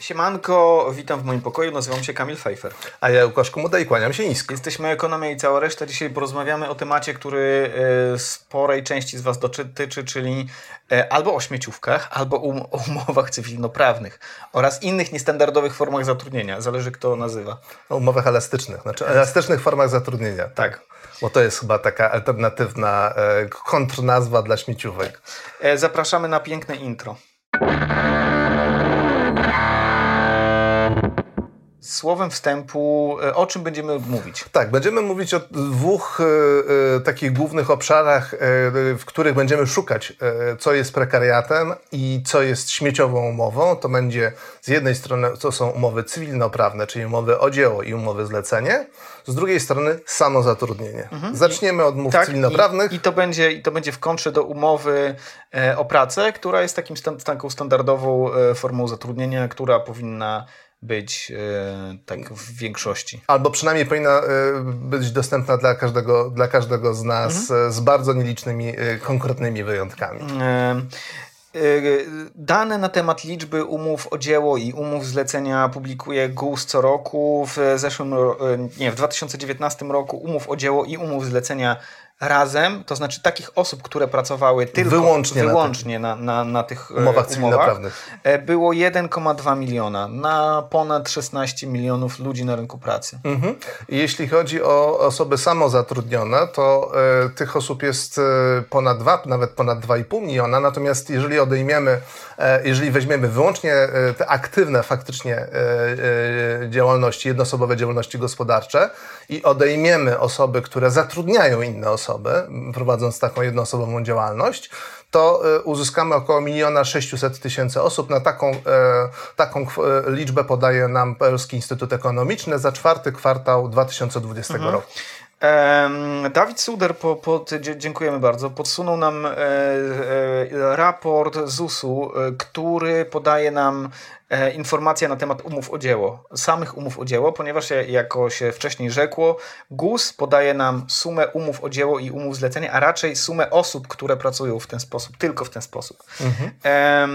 Siemanko, witam w moim pokoju, nazywam się Kamil Pfeiffer. A ja Łukasz Komuda i kłaniam się nisko. Jesteśmy Ekonomia i cała reszta. Dzisiaj porozmawiamy o temacie, który e, sporej części z Was dotyczy, czyli e, albo o śmieciówkach, albo um, o umowach cywilnoprawnych oraz innych niestandardowych formach zatrudnienia. Zależy kto nazywa. O umowach elastycznych, znaczy elastycznych formach zatrudnienia. Tak. Bo to jest chyba taka alternatywna e, kontrnazwa dla śmieciówek. Zapraszamy na piękne intro. Słowem wstępu, e, o czym będziemy mówić? Tak, będziemy mówić o dwóch e, e, takich głównych obszarach, e, w których będziemy szukać, e, co jest prekariatem i co jest śmieciową umową. To będzie z jednej strony, to są umowy cywilnoprawne, czyli umowy o dzieło i umowy zlecenie, z drugiej strony samozatrudnienie. Zaczniemy od umów cywilnoprawnych. Mhm. I, i, to będzie, I to będzie w kontrze do umowy e, o pracę, która jest takim stan, taką standardową formą zatrudnienia, która powinna być e, tak w większości. Albo przynajmniej powinna e, być dostępna dla każdego, dla każdego z nas e, z bardzo nielicznymi, e, konkretnymi wyjątkami. Dane na temat liczby umów o dzieło i umów zlecenia publikuje GUS co roku. W zeszłym, nie, w 2019 roku umów o dzieło i umów zlecenia razem, to znaczy takich osób, które pracowały tylko Wyłącznie na wyłącznie na, na, na tych e, Umowach cywilnoprawnych. e, było 1,2 miliona na ponad 16 milionów ludzi na rynku pracy. Mhm. I Jeśli chodzi o osoby samozatrudnione, to e, tych osób jest e, ponad 2, nawet ponad 2,5 miliona. Natomiast jeżeli odejmiemy, e, jeżeli weźmiemy wyłącznie te aktywne faktycznie działalności, jednoosobowe działalności gospodarcze i odejmiemy osoby, które zatrudniają inne osoby, m, prowadząc taką jednoosobową działalność, to e, uzyskamy około 1 600 tysięcy osób. Na taką, e, taką e, liczbę podaje nam Polski Instytut Ekonomiczny za czwarty kwartał 2020 roku. Dawid Suder, po, dzie- dziękujemy bardzo, podsunął nam e, e, raport ZUS-u, e, który podaje nam informacje na temat umów o dzieło, samych umów o dzieło, ponieważ ja- jako się wcześniej rzekło, GUS podaje nam sumę umów o dzieło i umów zlecenia, a raczej sumę osób, które pracują w ten sposób, tylko w ten sposób. E,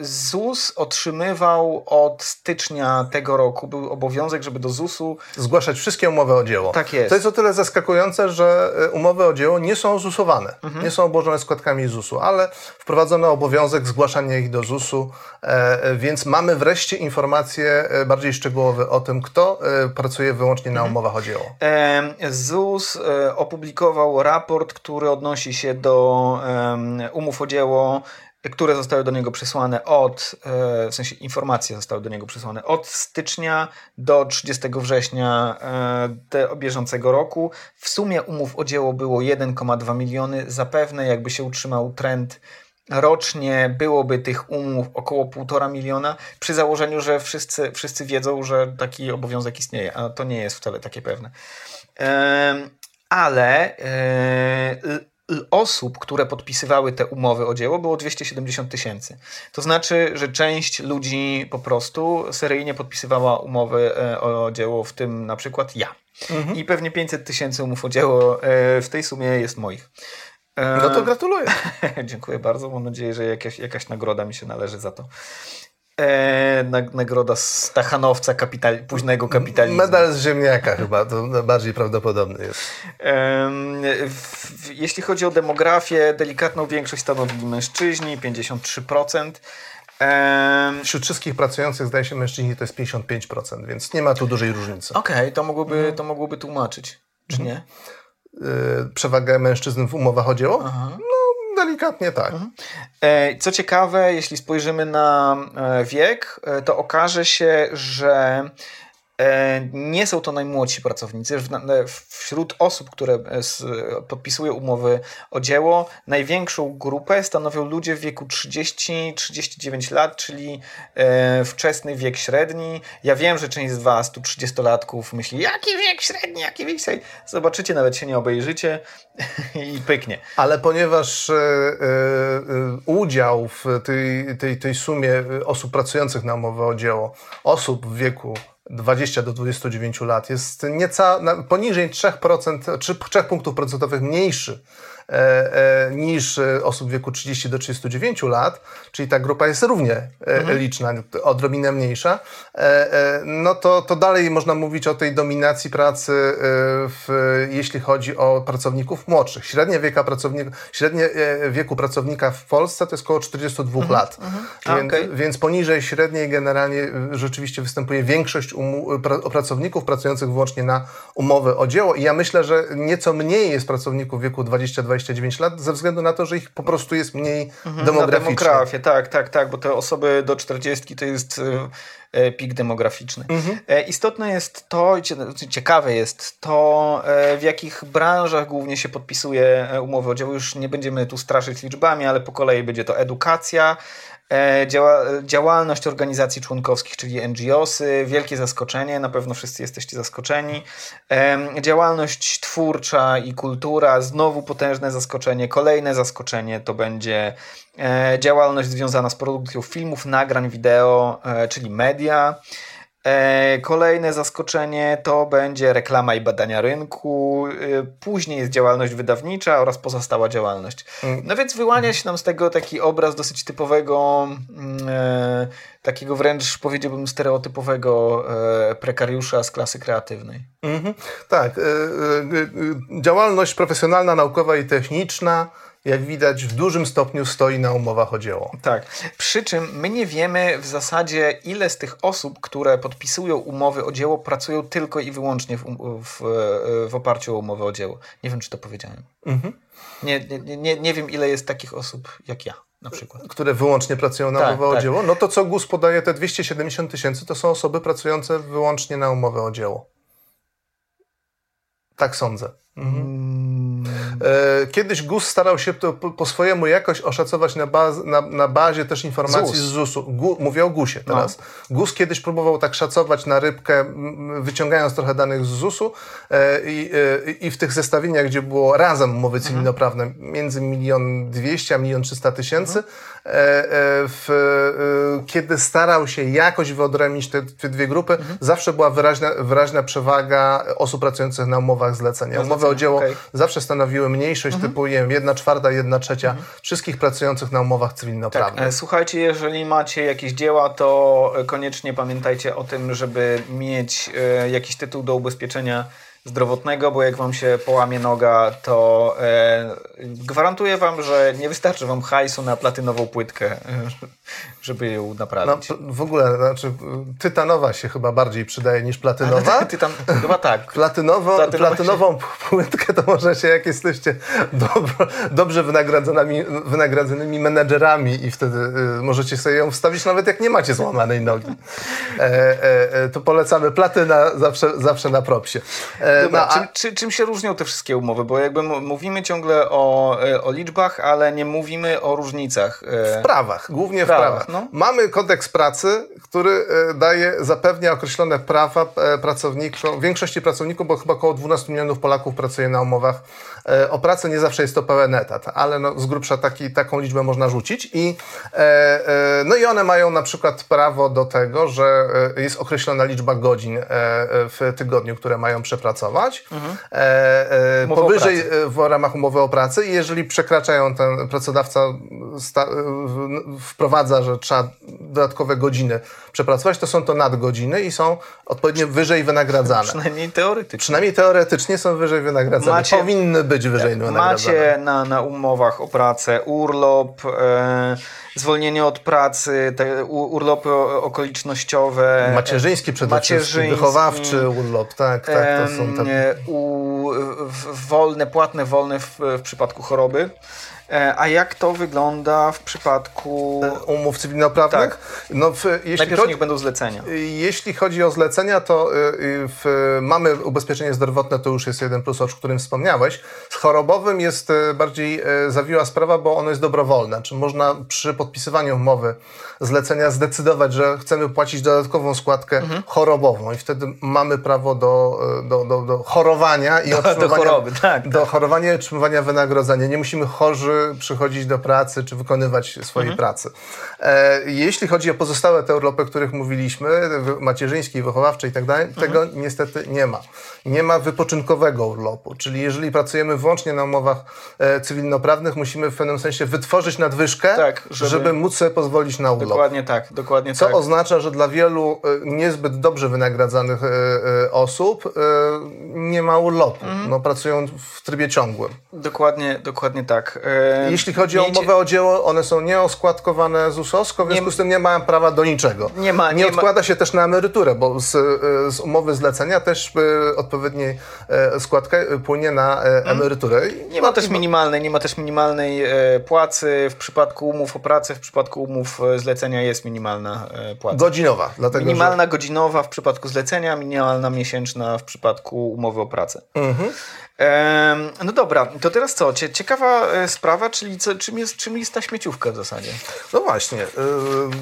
ZUS otrzymywał od stycznia tego roku, był obowiązek, żeby do ZUS-u Zgłaszać wszystkie umowy o dzieło. Tak jest. To jest o tyle zaskakujące, że e, umowy o dzieło nie są ZUS-owane, Mhm. nie są obłożone składkami ZUS-u, ale wprowadzono obowiązek zgłaszania ich do ZUS-u, e, e, więc mamy wreszcie informacje bardziej szczegółowe o tym, kto pracuje wyłącznie Mhm. na umowach o dzieło. ZUS opublikował raport, który odnosi się do umów o dzieło, które zostały do niego przesłane od, e, w sensie informacje zostały do niego przesłane od stycznia do 30 września e, bieżącego roku. W sumie umów o dzieło było 1,2 miliony. Zapewne jakby się utrzymał trend rocznie byłoby tych umów około 1,5 miliona, przy założeniu, że wszyscy, wszyscy wiedzą, że taki obowiązek istnieje, a to nie jest wcale takie pewne. Ale e, l- osób, które podpisywały te umowy o dzieło, było 270 tysięcy. To znaczy, że część ludzi po prostu seryjnie podpisywała umowy e, o dzieło, w tym na przykład ja. I pewnie 500 tysięcy umów o dzieło e, w tej sumie jest moich. E, No to gratuluję. Dziękuję bardzo. Mam nadzieję, że jakaś, jakaś nagroda mi się należy za to. E, nag, nagroda Stachanowca kapital, późnego kapitalizmu. Medal z ziemniaka chyba, to bardziej prawdopodobny jest. W, w, jeśli chodzi o demografię, delikatną większość stanowili mężczyźni, 53%. Em, Wśród wszystkich pracujących zdaje się mężczyźni to jest 55%, więc nie ma tu dużej różnicy. Okej, to, mogłoby, to mogłoby tłumaczyć, czy nie? Yy, przewagę mężczyzn w umowach o dzieło? No, delikatnie tak. E, Co ciekawe, jeśli spojrzymy na e, wiek, e, to okaże się, że nie są to najmłodsi pracownicy. Wśród osób, które e, podpisują umowy o dzieło, największą grupę stanowią ludzie w wieku 30-39 lat, czyli e, wczesny wiek średni. Ja wiem, że część z Was, tu 30-latków, myśli, jaki wiek średni, jaki wiek średni. Zobaczycie, nawet się nie obejrzycie i pyknie. Ale ponieważ e, e, e, udział w tej, tej, tej sumie e, osób pracujących na umowę o dzieło, osób w wieku 20 do 29 lat jest nieca, poniżej 3%, 3, 3 punktów procentowych mniejszy E, e, niż e, osób w wieku 30 do 39 lat, czyli ta grupa jest równie mhm. liczna, odrobinę mniejsza, no to, to dalej można mówić o tej dominacji pracy, w, jeśli chodzi o pracowników młodszych. Średnie, wieka pracownik, średnie wieku pracownika w Polsce to jest około 42 mhm. lat, mhm. Więc, okay. więc, poniżej średniej generalnie rzeczywiście występuje większość um, pra, pracowników pracujących wyłącznie na umowę o dzieło i ja myślę, że nieco mniej jest pracowników wieku 22 29 lat, ze względu na to, że ich po prostu jest mniej mhm, demograficznie. Demografię, tak, tak, tak, bo te osoby do 40 to jest e, e, pik demograficzny. Mhm. E, istotne jest to, znaczy ciekawe jest to, w jakich branżach głównie się podpisuje umowy o dzieło. Już nie będziemy tu straszyć liczbami, ale po kolei będzie to edukacja, działa, działalność organizacji członkowskich, czyli NGOsy, wielkie zaskoczenie, na pewno wszyscy jesteście zaskoczeni. Działalność twórcza i kultura, znowu potężne zaskoczenie. Kolejne zaskoczenie to będzie e, działalność związana z produkcją filmów, nagrań wideo, e, czyli media. E, kolejne zaskoczenie to będzie reklama i badania rynku, e, później jest działalność wydawnicza oraz pozostała działalność. Mm. No więc wyłania się nam z tego taki obraz dosyć typowego, mm, e, takiego wręcz powiedziałbym stereotypowego prekariusza z klasy kreatywnej. Mhm. Tak, działalność profesjonalna, naukowa i techniczna jak widać, w dużym stopniu stoi na umowach o dzieło. Tak. Przy czym my nie wiemy w zasadzie, ile z tych osób, które podpisują umowy o dzieło, pracują tylko i wyłącznie w, um, w, w oparciu o umowę o dzieło. Nie wiem, czy to powiedziałem. Mhm. Nie, nie, nie, nie wiem, ile jest takich osób jak ja. Na przykład. Które wyłącznie pracują na tak, umowę tak. o dzieło. No to co GUS podaje, te 270 tysięcy, to są osoby pracujące wyłącznie na umowę o dzieło. Tak sądzę. Mhm. E, kiedyś GUS starał się to po, swojemu jakoś oszacować na, baz, na, na bazie też informacji ZUS. z ZUS-u. Gu, mówię o GUSie teraz. No. GUS kiedyś próbował tak szacować na rybkę, wyciągając trochę danych z ZUS-u e, i, e, i w tych zestawieniach, gdzie było razem umowy mhm. cywilnoprawne między milion dwieście a milion trzysta tysięcy, mhm. W, kiedy starał się jakoś wyodrębnić te, te dwie grupy, mhm. zawsze była wyraźna, wyraźna przewaga osób pracujących na umowach zlecenia. Umowy o dzieło okay. zawsze stanowiły mniejszość mhm. typu nie jedna czwarta, jedna trzecia mhm. wszystkich pracujących na umowach cywilnoprawnych. Tak. E, słuchajcie, jeżeli macie jakieś dzieła, to koniecznie pamiętajcie o tym, żeby mieć e, jakiś tytuł do ubezpieczenia zdrowotnego, bo jak wam się połamie noga, to e, gwarantuję wam, że nie wystarczy wam hajsu na platynową płytkę, żeby ją naprawić. No, w ogóle, znaczy, tytanowa się chyba bardziej przydaje niż platynowa. Tytan, chyba tak. Platynowo, platynową się... płytkę to możecie, jak jesteście dobro, dobrze wynagradzonymi, wynagradzonymi menedżerami i wtedy y, możecie sobie ją wstawić nawet jak nie macie złamanej nogi. E, e, e to polecamy platyna zawsze, zawsze na propsie. E, Dobra, no, a... czym, czy, czym się różnią te wszystkie umowy? Bo jakby mówimy ciągle o, e, o liczbach, ale nie mówimy o różnicach. E, w prawach, głównie w prawach. prawach. No. Mamy kodeks pracy, który daje, zapewnia określone prawa pracownikom, większości pracowników, bo chyba około 12 milionów Polaków pracuje na umowach o pracę. Nie zawsze jest to pełen etat, ale no, z grubsza taki, taką liczbę można rzucić. I, no i one mają na przykład prawo do tego, że jest określona liczba godzin w tygodniu, które mają przepracować pracować mhm. e, e, powyżej e, w ramach umowy o pracy i jeżeli przekraczają, ten pracodawca sta, wprowadza, że trzeba dodatkowe godziny przepracować, to są to nadgodziny i są odpowiednio wyżej wynagradzane. Przynajmniej teoretycznie. Przynajmniej teoretycznie są wyżej wynagradzane. Macie, Powinny być wyżej tak, wynagradzane. Macie na, na umowach o pracę urlop, e, zwolnienie od pracy, te urlopy okolicznościowe. Macierzyński przede wszystkim, wychowawczy urlop, tak, tak, to są te... U, wolne, płatne wolne w, w przypadku choroby. E, a jak to wygląda w przypadku umów cywilnoprawnych? Tak. No, w, jeśli Najpierw chodzi, niech będą zlecenia. Jeśli chodzi o zlecenia, to y, y, w, mamy ubezpieczenie zdrowotne, to już jest jeden plus, o którym wspomniałeś. Z chorobowym jest y, bardziej zawiła sprawa, bo ono jest dobrowolne. Czy można przy podpisywaniu umowy zlecenia zdecydować, że chcemy płacić dodatkową składkę mhm. chorobową i wtedy mamy prawo do, do, do, do chorowania i do, do choroby, tak, do tak. chorowania i otrzymywania wynagrodzenia. Nie musimy chorzy przy, przychodzić do pracy, czy wykonywać swojej mhm. pracy. E, jeśli chodzi o pozostałe te urlopy, o których mówiliśmy, macierzyńskie, wychowawcze i tak dalej, mhm. tego niestety nie ma. Nie ma wypoczynkowego urlopu, czyli jeżeli pracujemy wyłącznie na umowach e, cywilnoprawnych, musimy w pewnym sensie wytworzyć nadwyżkę, tak, żeby, żeby móc sobie pozwolić na urlop. Dokładnie tak, dokładnie Co tak. oznacza, że dla wielu e, niezbyt dobrze wynagradzanych osób nie ma urlopu. Mhm. No, pracują w trybie ciągłym. Dokładnie, dokładnie tak. E, Jeśli chodzi o umowę o dzieło, one są nieoskładkowane ZUS-owsko, w związku z tym nie mają prawa do niczego. Nie, ma, nie, nie odkłada ma... się też na emeryturę, bo z, z umowy zlecenia też odpowiedniej składka płynie na mhm. emeryturę. Nie ma też minimalnej, nie ma też minimalnej płacy. W przypadku umów o pracę, w przypadku umów zlecenia jest minimalna płaca. Godzinowa. Dlatego, minimalna że... godzinowa w przypadku zlecenia, minimalna miesięczna w przypadku umowy o pracę. Mhm. No dobra, to teraz co? Ciekawa e, sprawa, czyli co, czym, jest, czym jest ta śmieciówka w zasadzie? No właśnie, e,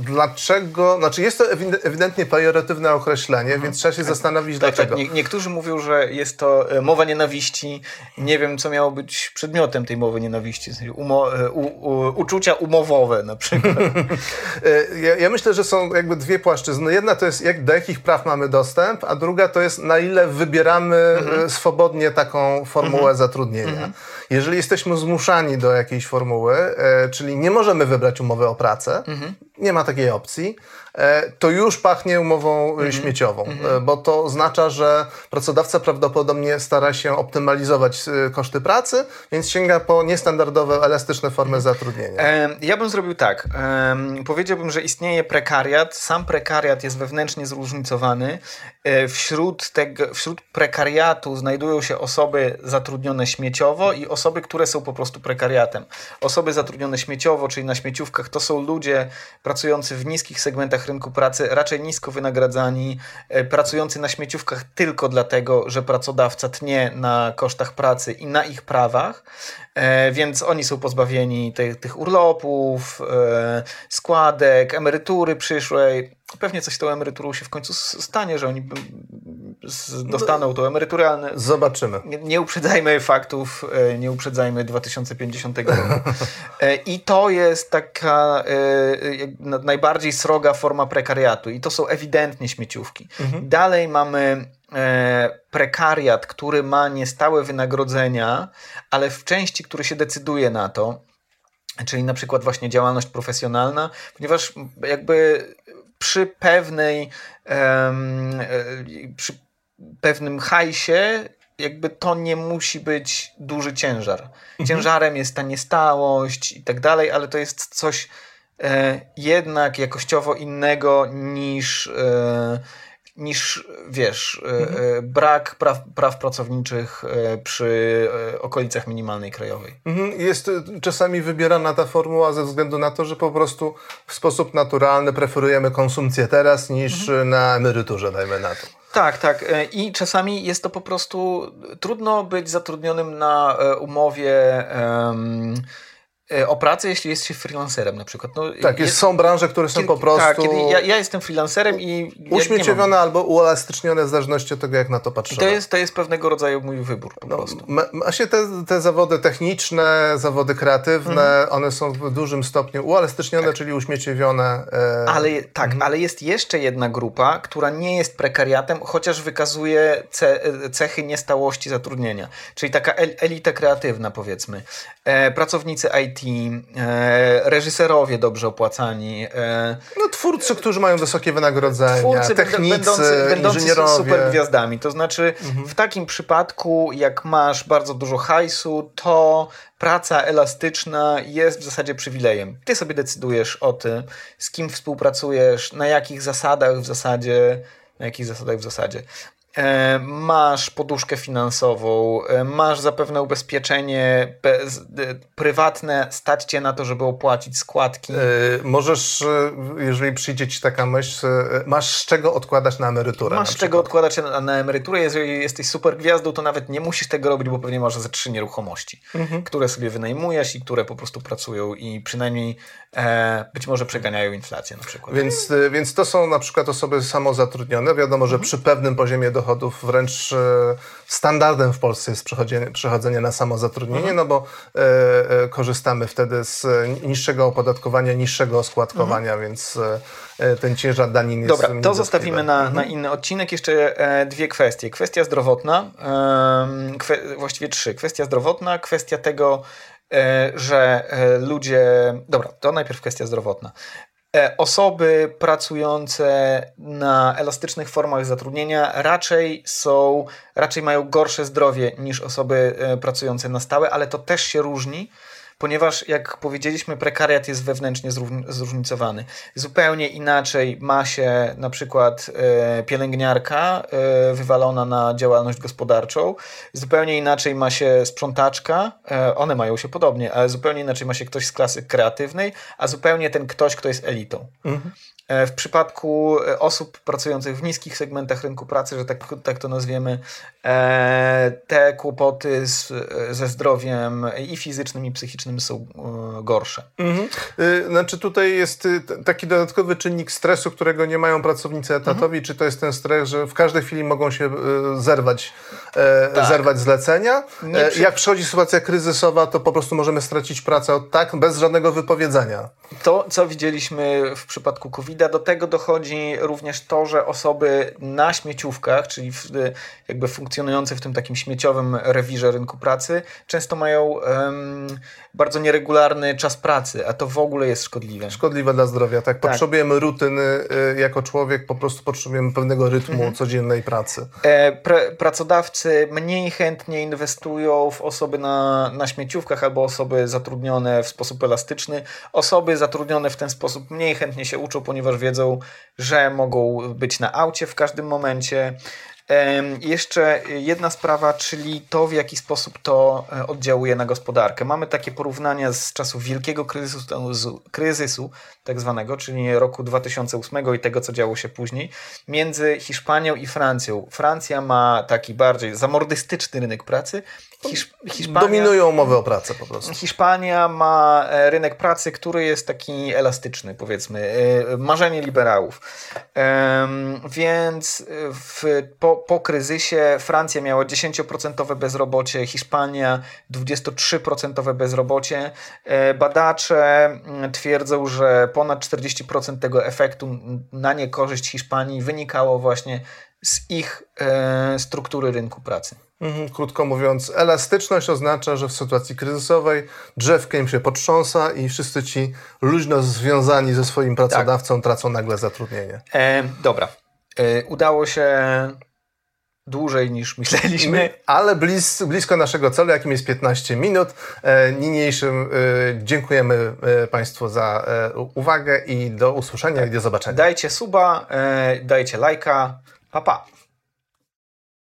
dlaczego, znaczy jest to ewidentnie pejoratywne określenie, mhm. więc trzeba się tak, zastanowić tak, dlaczego. Tak. Nie, niektórzy mówią, że jest to e, mowa nienawiści, nie wiem co miało być przedmiotem tej mowy nienawiści, umo, u, u, uczucia umowowe na przykład. ja, ja, myślę, że są jakby dwie płaszczyzny. Jedna to jest jak, do jakich praw mamy dostęp, a druga to jest na ile wybieramy mhm. swobodnie taką formułę mhm. zatrudnienia. Jeżeli jesteśmy zmuszani do jakiejś formuły, e, czyli nie możemy wybrać umowy o pracę, mhm. Nie ma takiej opcji, E, to już pachnie umową mm -hmm. śmieciową, mm -hmm. bo to oznacza, że pracodawca prawdopodobnie stara się optymalizować koszty pracy, więc sięga po niestandardowe, elastyczne formy -hmm. zatrudnienia. Ja bym zrobił tak. Powiedziałbym, że istnieje prekariat. Sam prekariat jest wewnętrznie zróżnicowany. Wśród, tego, wśród prekariatu znajdują się osoby zatrudnione śmieciowo i osoby, które są po prostu prekariatem. Osoby zatrudnione śmieciowo, czyli na śmieciówkach, to są ludzie pracujący w niskich segmentach rynku pracy raczej nisko wynagradzani, e, pracujący na śmieciówkach tylko dlatego, że pracodawca tnie na kosztach pracy i na ich prawach, e, więc oni są pozbawieni tych, tych urlopów, e, składek, emerytury przyszłej. Pewnie coś z tą emeryturą się w końcu stanie, że oni dostaną tą emeryturę, ale zobaczymy. Nie, nie uprzedzajmy faktów, e, nie uprzedzajmy 2050 roku. E, I to jest taka e, najbardziej sroga forma prekariatu i to są ewidentnie śmieciówki. Mhm. Dalej mamy prekariat, który ma niestałe wynagrodzenia, ale w części, który się decyduje na to, czyli na przykład właśnie działalność profesjonalna, ponieważ jakby przy pewnej um, przy pewnym hajsie jakby to nie musi być duży ciężar. Mhm. Ciężarem jest ta niestałość i tak dalej, ale to jest coś e, jednak jakościowo innego niż e, niż, wiesz, e, mhm. E, brak praw, praw pracowniczych e, przy okolicach minimalnej krajowej. Mhm. Jest czasami wybierana ta formuła ze względu na to, że po prostu w sposób naturalny preferujemy konsumpcję teraz niż mhm. na emeryturze, dajmy na to. Tak, tak. I czasami jest to po prostu trudno być zatrudnionym na umowie. Um, o pracę, jeśli jest się freelancerem na przykład. No, tak, jest, są branże, które są kiedy, po prostu... Tak, kiedy ja, ja jestem freelancerem i... Uśmieciowione albo uelastycznione w zależności od tego, jak na to patrzymy. To jest, to jest pewnego rodzaju mój wybór po no, prostu. Się te, te zawody techniczne, zawody kreatywne, mhm. one są w dużym stopniu uelastycznione, tak. czyli uśmieciowione. E... Ale tak, mhm. ale jest jeszcze jedna grupa, która nie jest prekariatem, chociaż wykazuje ce, cechy niestałości zatrudnienia. Czyli taka elita kreatywna powiedzmy. E, pracownicy IT, e, reżyserowie dobrze opłacani. E, no twórcy, którzy mają wysokie wynagrodzenia, twórcy technicy, będący, będący inżynierowie. super gwiazdami. To znaczy mhm. w takim przypadku, jak masz bardzo dużo hajsu, to praca elastyczna jest w zasadzie przywilejem. Ty sobie decydujesz o tym, z kim współpracujesz, na jakich zasadach w zasadzie, na jakich zasadach w zasadzie. E, masz poduszkę finansową, e, masz zapewne ubezpieczenie prywatne, stać cię na to, żeby opłacić składki. E, możesz, jeżeli przyjdzie ci taka myśl, masz z czego odkładać na emeryturę. Masz z czego odkładać na, na, emeryturę. Jeżeli jesteś super gwiazdą, to nawet nie musisz tego robić, bo pewnie masz ze trzy nieruchomości, mhm. które sobie wynajmujesz i które po prostu pracują i przynajmniej e, być może przeganiają inflację na przykład. Więc, więc to są na przykład osoby samozatrudnione. Wiadomo, że mhm. przy pewnym poziomie dochodu dochodów, wręcz standardem w Polsce jest przechodzenie, przechodzenie na samozatrudnienie, mhm. no bo korzystamy wtedy z niższego opodatkowania, niższego oskładkowania, mhm. więc ten ciężar danin jest Dobra, to zostawimy na, mhm. na inny odcinek. Jeszcze dwie kwestie. Kwestia zdrowotna, kwe, właściwie trzy. Kwestia zdrowotna, kwestia tego, E, że e, ludzie. Dobra, to najpierw kwestia zdrowotna. E, osoby pracujące na elastycznych formach zatrudnienia raczej są, raczej mają gorsze zdrowie niż osoby pracujące na stałe, ale to też się różni ponieważ jak powiedzieliśmy, prekariat jest wewnętrznie zróżnicowany. Zupełnie inaczej ma się na przykład e, pielęgniarka e, wywalona na działalność gospodarczą, zupełnie inaczej ma się sprzątaczka, e, one mają się podobnie, ale zupełnie inaczej ma się ktoś z klasy kreatywnej, a zupełnie ten ktoś, kto jest elitą. Mhm. E, w przypadku e, osób pracujących w niskich segmentach rynku pracy, że tak, tak to nazwiemy, e, te kłopoty z, ze zdrowiem i fizycznym, i psychicznym są gorsze. Mhm. Znaczy tutaj jest taki dodatkowy czynnik stresu, którego nie mają pracownicy etatowi, mhm. czy to jest ten stres, że w każdej chwili mogą się zerwać, tak. zerwać zlecenia. Przy... Jak przychodzi sytuacja kryzysowa, to po prostu możemy stracić pracę tak, bez żadnego wypowiedzenia. To, co widzieliśmy w przypadku COVID, do tego dochodzi również to, że osoby na śmieciówkach, czyli w, jakby funkcjonujące w tym takim śmieciowym rewirze rynku pracy, często mają um, bardzo nieregularny czas pracy, a to w ogóle jest szkodliwe. Szkodliwe dla zdrowia, tak. tak. Potrzebujemy rutyny y, jako człowiek, po prostu potrzebujemy pewnego rytmu mhm. codziennej pracy. E, pr pracodawcy mniej chętnie inwestują w osoby na, na śmieciówkach albo osoby zatrudnione w sposób elastyczny. Osoby zatrudnione w ten sposób mniej chętnie się uczą, ponieważ wiedzą, że mogą być na aucie w każdym momencie. Jeszcze jedna sprawa, czyli to, w jaki sposób to e, oddziałuje na gospodarkę. Mamy takie porównania z czasów wielkiego kryzysu, kryzysu tak zwanego, czyli roku 2008 i tego, co działo się później, między Hiszpanią i Francją. Francja ma taki bardziej zamordystyczny rynek pracy, Hisz, Hiszpania, Dominują umowy o pracę po prostu. Hiszpania ma e, rynek pracy, który jest taki elastyczny, powiedzmy, e, marzenie liberałów. Więc w, po, po kryzysie Francja miała 10% bezrobocie, Hiszpania 23% bezrobocie. E, badacze mm, twierdzą, że ponad 40% tego efektu na niekorzyść Hiszpanii wynikało właśnie z ich struktury rynku pracy. Mhm, krótko mówiąc, elastyczność oznacza, że w sytuacji kryzysowej drzewkiem się potrząsa i wszyscy ci luźno związani ze swoim pracodawcą tak. tracą nagle zatrudnienie. E, dobra. E, udało się dłużej niż myśleliśmy. Ale blis, blisko naszego celu, jakim jest 15 minut. E, niniejszym e, dziękujemy e, Państwu za e, uwagę i do usłyszenia tak. i do zobaczenia. Dajcie suba, e, dajcie lajka. Pa, pa.